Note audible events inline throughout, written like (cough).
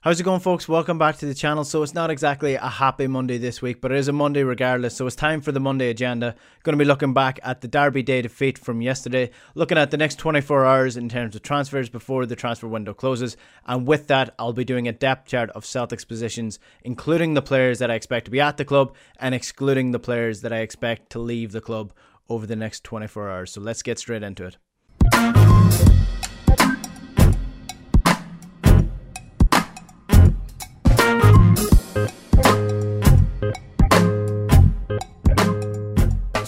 How's it going, folks? Welcome back to the channel. So, it's not exactly a happy Monday this week, but it is a Monday regardless. So, it's time for the Monday agenda. Going to be looking back at the Derby Day defeat from yesterday, looking at the next 24 hours in terms of transfers before the transfer window closes. And with that, I'll be doing a depth chart of Celtic's positions, including the players that I expect to be at the club and excluding the players that I expect to leave the club over the next 24 hours. So, let's get straight into it.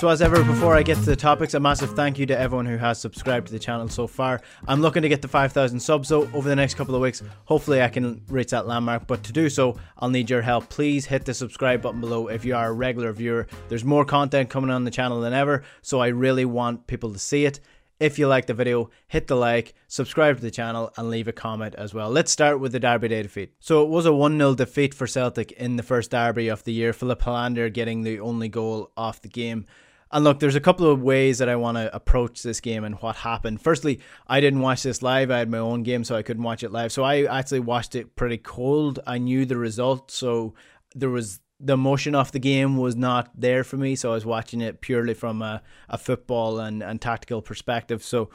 So, as ever, before I get to the topics, a massive thank you to everyone who has subscribed to the channel so far. I'm looking to get to 5,000 subs, so over the next couple of weeks, hopefully, I can reach that landmark. But to do so, I'll need your help. Please hit the subscribe button below if you are a regular viewer. There's more content coming on the channel than ever, so I really want people to see it. If you like the video, hit the like, subscribe to the channel, and leave a comment as well. Let's start with the Derby Day defeat. So it was a 1 0 defeat for Celtic in the first Derby of the year. Filip Helander getting the only goal off the game. And look, there's a couple of ways that I want to approach this game and what happened. Firstly, I didn't watch this live. I had my own game, so I couldn't watch it live. So I actually watched it pretty cold. I knew the result, so there was the emotion of the game was not there for me. So I was watching it purely from a, a football and, and tactical perspective. So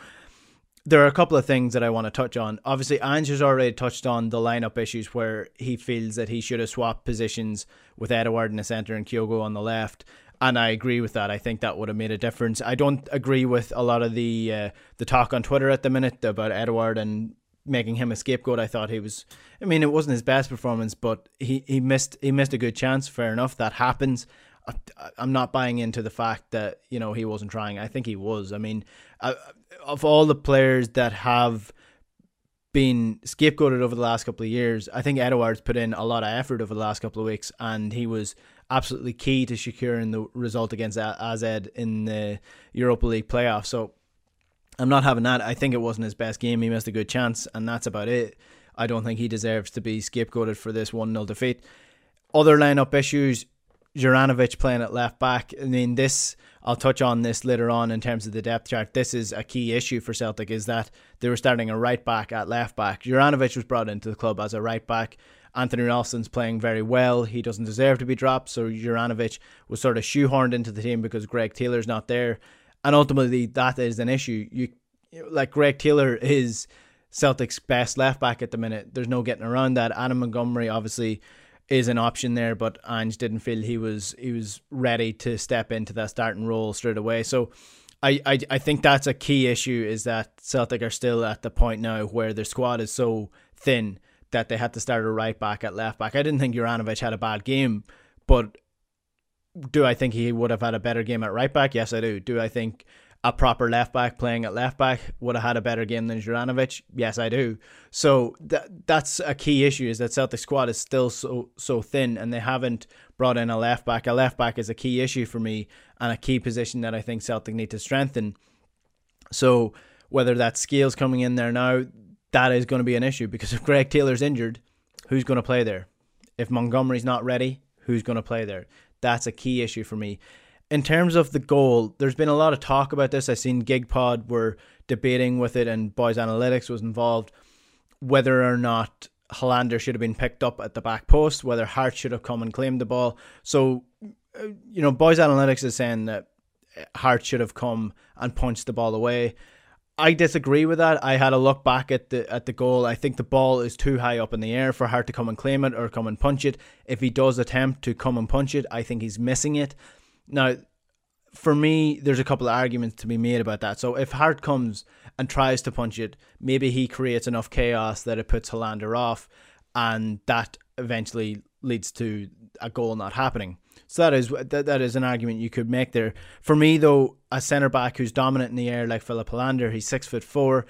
there are a couple of things that I want to touch on. Obviously, Ange has already touched on the lineup issues where he feels that he should have swapped positions with Edouard in the centre and Kyogo on the left and I agree with that. I think that would have made a difference. I don't agree with a lot of the uh, the talk on Twitter at the minute about Edouard and making him a scapegoat. I thought he was. I mean, it wasn't his best performance, but he, he missed he missed a good chance. Fair enough, that happens. I, I'm not buying into the fact that you know he wasn't trying. I think he was. I mean, of all the players that have been scapegoated over the last couple of years, I think Edouard's put in a lot of effort over the last couple of weeks, and he was absolutely key to securing the result against AZ in the Europa League playoffs. So I'm not having that. I think it wasn't his best game. He missed a good chance, and that's about it. I don't think he deserves to be scapegoated for this 1 0 defeat. Other lineup issues Juranovic playing at left back. I mean, this I'll touch on this later on in terms of the depth chart. This is a key issue for Celtic is that they were starting a right back at left back. Juranovic was brought into the club as a right back. Anthony Ralston's playing very well. He doesn't deserve to be dropped, so Juranovic was sort of shoehorned into the team because Greg Taylor's not there, and ultimately that is an issue. You like Greg Taylor is Celtic's best left back at the minute. There's no getting around that. Adam Montgomery obviously is an option there, but Ange didn't feel he was he was ready to step into that starting role straight away. So I, I I think that's a key issue is that Celtic are still at the point now where their squad is so thin that they had to start a right back at left back. I didn't think Juranovic had a bad game, but do I think he would have had a better game at right back? Yes, I do. Do I think a proper left back playing at left back would have had a better game than Juranovic? Yes, I do. So that that's a key issue is that Celtic squad is still so so thin and they haven't brought in a left back. A left back is a key issue for me and a key position that I think Celtic need to strengthen. So whether that Scales coming in there now, that is going to be an issue because if Greg Taylor's injured, who's going to play there? If Montgomery's not ready, who's going to play there? That's a key issue for me. In terms of the goal, there's been a lot of talk about this. I've seen GigPod were debating with it, and Boys Analytics was involved whether or not Helander should have been picked up at the back post, whether Hart should have come and claimed the ball. So, uh, you know, Boys Analytics is saying that Hart should have come and punched the ball away. I disagree with that. I had a look back at the at the goal. I think the ball is too high up in the air for Hart to come and claim it or come and punch it. If he does attempt to come and punch it, I think he's missing it. Now, for me, there's a couple of arguments to be made about that. So if Hart comes and tries to punch it, maybe he creates enough chaos that it puts Helander off, and that eventually leads to a goal not happening. So that is that, that is an argument you could make there. For me though, a centre back who's dominant in the air like Filip Helander, he's six foot four.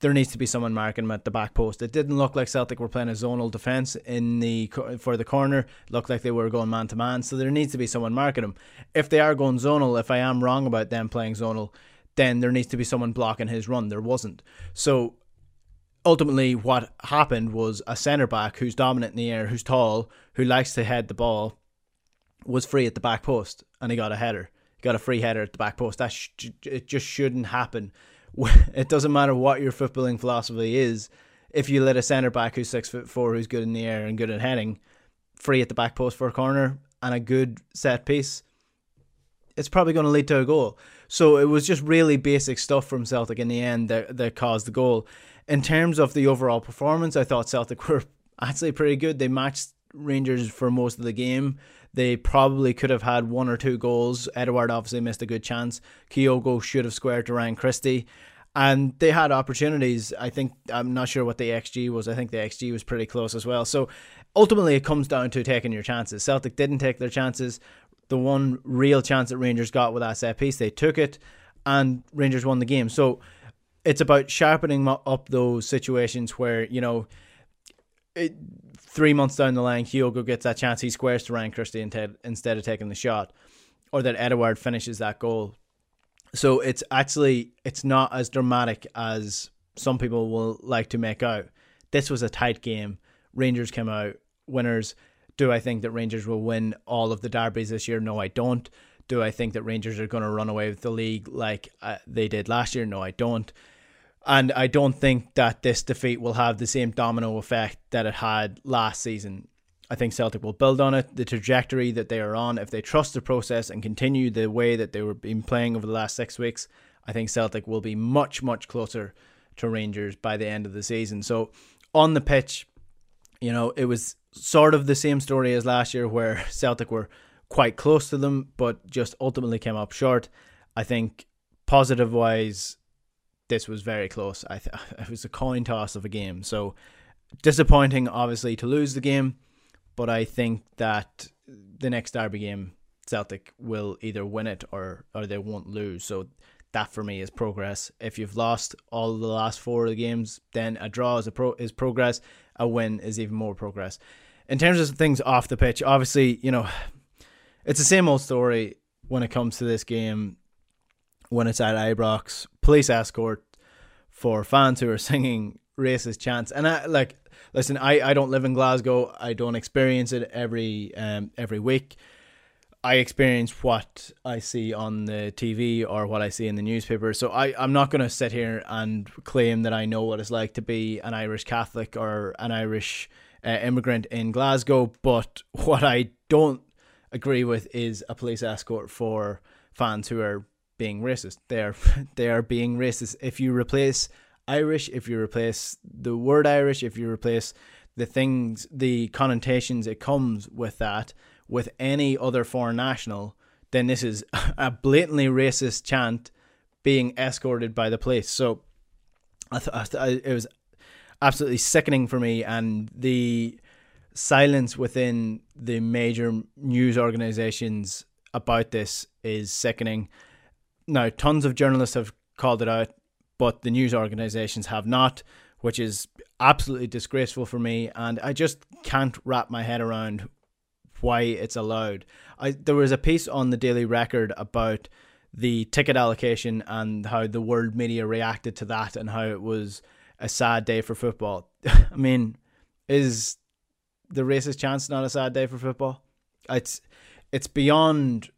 There needs to be someone marking him at the back post. It didn't look like Celtic were playing a zonal defence in the for the corner. It looked like they were going man to man. So there needs to be someone marking him. If they are going zonal, if I am wrong about them playing zonal, then there needs to be someone blocking his run. There wasn't. So ultimately what happened was a centre back who's dominant in the air, who's tall, who likes to head the ball, was free at the back post and he got a header. He got a free header at the back post. That sh- it just shouldn't happen. (laughs) It doesn't matter what your footballing philosophy is. If you let a centre back who's six foot four, who's good in the air and good at heading, free at the back post for a corner and a good set piece, it's probably going to lead to a goal. So it was just really basic stuff from Celtic in the end that, that caused the goal. In terms of the overall performance, I thought Celtic (laughs) were actually pretty good. They matched Rangers for most of the game. They probably could have had one or two goals. Edouard obviously missed a good chance. Kyogo should have squared to Ryan Christie. And they had opportunities. I think, I'm not sure what the XG was. I think the XG was pretty close as well. So ultimately, it comes down to taking your chances. Celtic didn't take their chances. The one real chance that Rangers got with that set piece, they took it, and Rangers won the game. So it's about sharpening up those situations where, you know, it, three months down the line, Kyogo gets that chance, he squares to Ryan Christie instead of taking the shot, or that Edouard finishes that goal. So it's actually it's not as dramatic as some people will like to make out. This was a tight game. Rangers came out winners. Do I think that Rangers will win all of the derbies this year? No, I don't. Do I think that Rangers are going to run away with the league like uh, they did last year? No, I don't. And I don't think that this defeat will have the same domino effect that it had last season. I think Celtic will build on it, the trajectory that they are on. If they trust the process and continue the way that they were been playing over the last six weeks, I think Celtic will be much, much closer to Rangers by the end of the season. So on the pitch, you know, it was sort of the same story as last year where (laughs) Celtic were quite close to them, but just ultimately came up short. I think positive wise, this was very close. I th- (laughs) it was a coin toss of a game. So disappointing, obviously, to lose the game, but I think that the next derby game, Celtic will either win it or or they won't lose. So that for me is progress. If you've lost all the last four of the games, then a draw is a pro is progress. A win is even more progress. In terms of things off the pitch, obviously, you know, it's the same old story when it comes to this game. When it's at Ibrox, police escort for fans who are (laughs) singing racist chants. And I like listen, I, I don't live in Glasgow. I don't experience it every um every week. I experience what I see on the TV or what I see in the newspaper. So I, I'm not going to sit here and claim that I know what it's like to be an Irish Catholic or an Irish uh, immigrant in Glasgow. But (laughs) what I don't agree with is a police escort for fans who are being racist. They are (laughs) they are being racist. If you replace Irish, if you replace the word Irish, if you replace the things, the connotations it comes with that with any other foreign national, then this is (laughs) a blatantly racist chant being escorted by the police. So I I it was absolutely sickening for me, and the silence within the major news organizations about this is sickening. Now, tons of journalists have called it out, but the news organizations have not, which is absolutely disgraceful for me. And I just can't wrap my head around why it's allowed. I there was a piece on the Daily Record about the ticket allocation and how the world media reacted to that and how it was a sad day for football. (laughs) I mean, is the racist chance not a sad day for football? It's it's beyond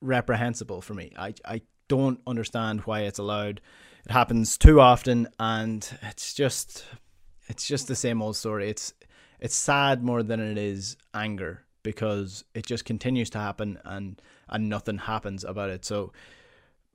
reprehensible for me. I I don't understand why it's allowed. It happens too often, and it's just it's just the same old story. It's it's sad more than it is anger because it just continues to happen and and nothing happens about it. So,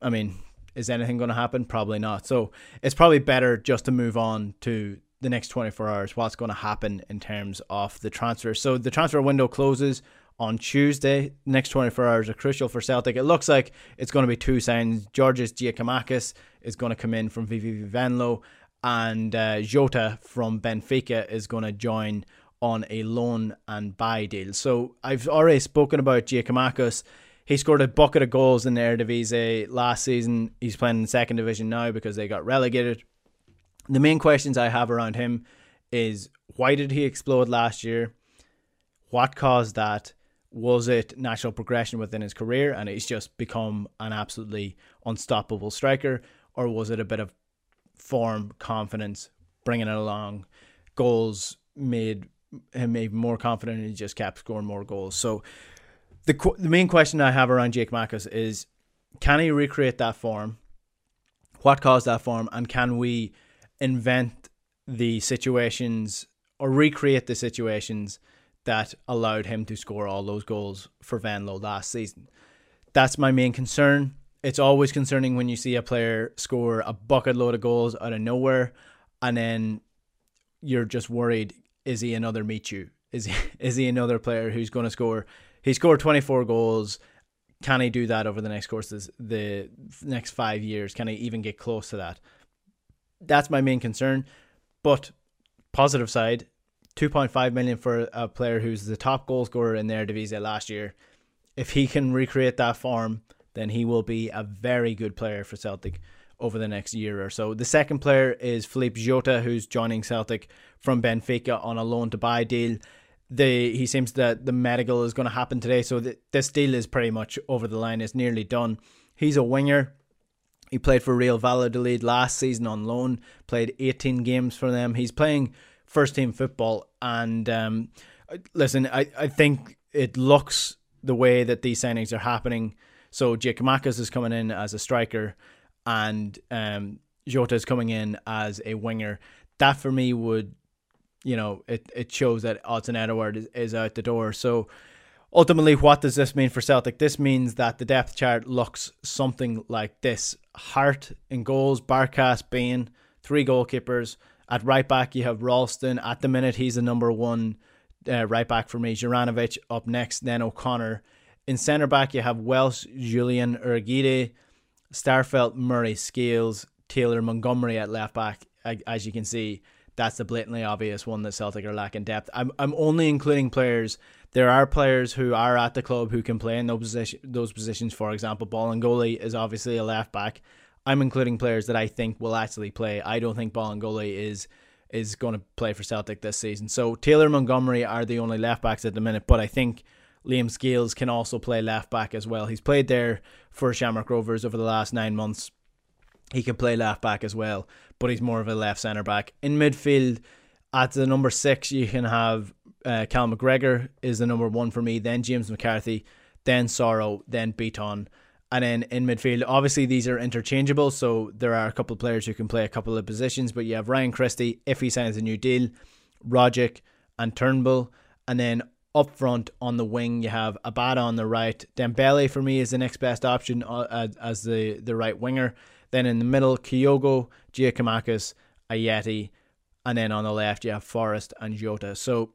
I mean, Is anything going to happen? Probably not. So it's probably better just to move on to the next 24 hours. What's going to happen in terms of the transfer? So the transfer window closes on Tuesday. Next 24 hours are crucial for Celtic. It looks like it's going to be two signs. Georges Giakoumakis is going to come in from VVV Venlo, and uh, Jota from Benfica is going to join on a loan and buy deal. So I've already spoken about Giakoumakis. He scored a bucket of goals in the Eredivisie last season. He's playing in the second division now because they got relegated. The main questions I have around him is why did he explode last year? What caused that? Was it natural progression within his career and he's just become an absolutely unstoppable striker? Or was it a bit of form, confidence, bringing it along? Goals made him even more confident and he just kept scoring more goals. So the the main question I have around Giakoumakis is can he recreate that form? What caused that form? And can we invent the situations or recreate the situations that allowed him to score all those goals for Venlo last season. That's my main concern. It's always concerning when you see a player score a bucket load of goals out of nowhere and then you're just worried is he another Michu? Is he, (laughs) is he another player who's going to score? He scored 24 goals. Can he do that over the next courses, the next five years? Can he even get close to that? That's my main concern. But positive side, 2.5 million for a player who's the top goal scorer in their division last year. If he can recreate that form, then he will be a very good player for Celtic over the next year or so. The second player is Philippe Jota, who's joining Celtic from Benfica on a loan to buy deal. The he seems that the medical is going to happen today, so the, this deal is pretty much over the line. It's nearly done. He's a winger. He played for Real Valladolid last season on loan. Played 18 games for them. He's playing first team football. And um, listen, I, I think it looks the way that these signings are happening. So Jake Giakoumakis is coming in as a striker, and um, Jota is coming in as a winger. That for me would, you know, it, it shows that Odsonne Edouard is, is out the door. So ultimately, what does this mean for Celtic? This means that the depth chart looks something like this: Hart in goals, Barkas, Bain, three goalkeepers. At right back, you have Ralston. At the minute, he's the number one uh, right back for me. Juranovic up next, then O'Connor. In centre back, you have Welsh, Jullien Urhoghide, Starfelt, Murray, Scales, Taylor, Montgomery at left back. As you can see, that's the blatantly obvious one that Celtic are lacking depth. I'm I'm only including players. There are players who are at the club who can play in those position those positions. For example, Bolingoli is obviously a left back. I'm including players that I think will actually play. I don't think Bolingoli is is going to play for Celtic this season. So Taylor Montgomery are the only left backs at the minute, but I think Liam Scales can also play left back as well. He's played there for Shamrock Rovers over the last nine months. He can play left back as well, but he's more of a left centre back. In midfield, at the number six, you can have uh, Cal McGregor is the number one for me, then James McCarthy, then Soro, then Bitton. And then in midfield, obviously these are interchangeable, so there are a couple of players who can play a couple of positions. But you have Ryan Christie if he signs a new deal, Rogic and Turnbull, and then up front on the wing you have Abada on the right. Dembele for me is the next best option uh, as the the right winger. Then in the middle, Kyogo, Giakoumakis, Ajeti, and then on the left you have Forrest and Jota. So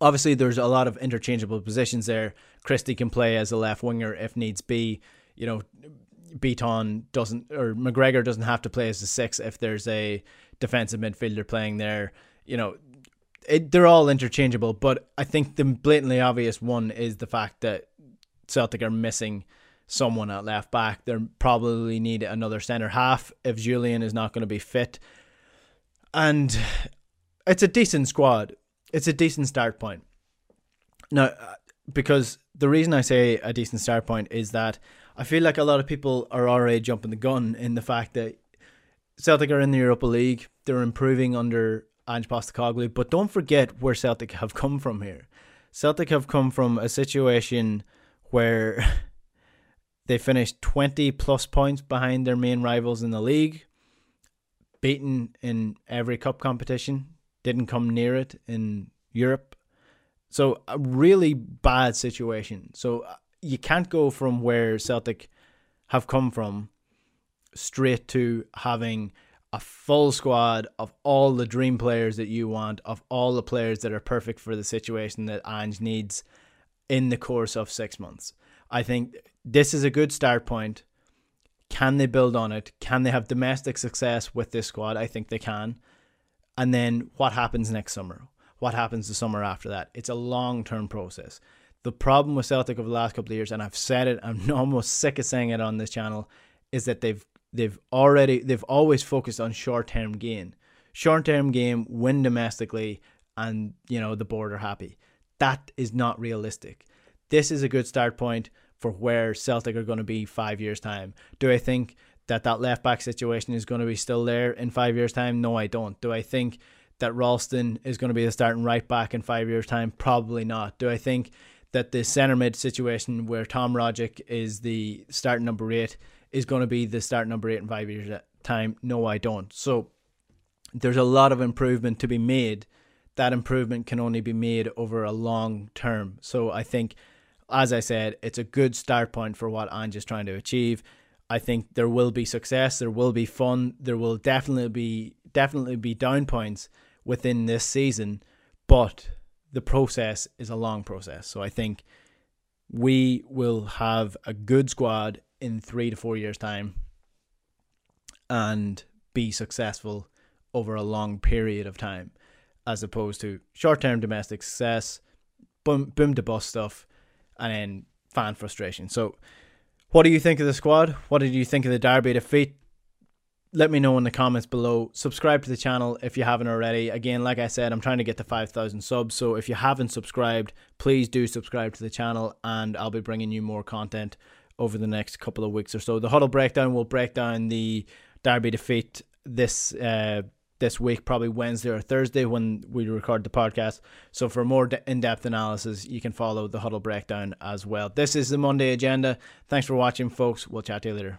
obviously there's a lot of interchangeable positions there. Christie can play as a left winger if needs be. You know, Bitton doesn't or McGregor doesn't have to play as a six if there's a defensive midfielder playing there. You know, it, they're all interchangeable, but I think the blatantly obvious one is the fact that Celtic are missing someone at left back. They probably need another centre half if Jullien is not going to be fit. And it's a decent squad. It's a decent start point. Now, uh, because the reason I say a decent start point is that I feel like a lot of people are already jumping the gun in the fact that Celtic are in the Europa League. They're improving under Ange Postecoglou, but don't forget where Celtic have come from here. Celtic have come from a situation where (laughs) they finished 20 plus points behind their main rivals in the league, beaten in every cup competition, didn't come near it in Europe. So a really bad situation. So uh, you can't go from where Celtic have come from straight to having a full squad of all the dream players that you want, of all the players that are perfect for the situation that Ange needs in the course of six months. I think this is a good start point. Can they build on it? Can they have domestic success with this squad? I think they can. And then what happens next summer? What happens the summer after that? It's a long term process. The problem with Celtic over the last couple of years, and I've said it, I'm (laughs) almost sick of saying it on this channel, is that they've they've already they've always focused on short term gain. Short term game, win domestically, and you know the board are happy. That is not realistic. This is a good start point for where Celtic are going to be five years time. Do I think that that left back situation is going to be still there in five years time? No, I don't. Do I think that Ralston is going to be the starting right back in five years time? Probably not. Do I think that the centre mid situation where Tom Rogic is the starting number eight is going to be the start number eight in five years time. No, I don't. So there's a lot of improvement to be made. That improvement can only be made over a long term. So I think, as I said, it's a good start point for what Ange is trying to achieve. I think there will be success. There will be fun. There will definitely be definitely be down points within this season, but the process is a long process. So I think we will have a good squad in three to four years' time and be successful over a long period of time, as opposed to short term domestic success, boom, boom to bust stuff, and then fan frustration. So, what do you think of the squad? What did you think of the Derby defeat? Let me know in the comments below. Subscribe to the channel if you haven't already. Again, like I said, I'm trying to get to 5,000 subs. So if you haven't subscribed, please do subscribe to the channel and I'll be bringing you more content over the next couple of weeks or so. The huddle breakdown will break down the Derby defeat this uh, this week, probably Wednesday or Thursday when we record the podcast. So for more in depth analysis, you can follow the huddle breakdown as well. This is the Monday agenda. Thanks for watching, folks. We'll chat to you later.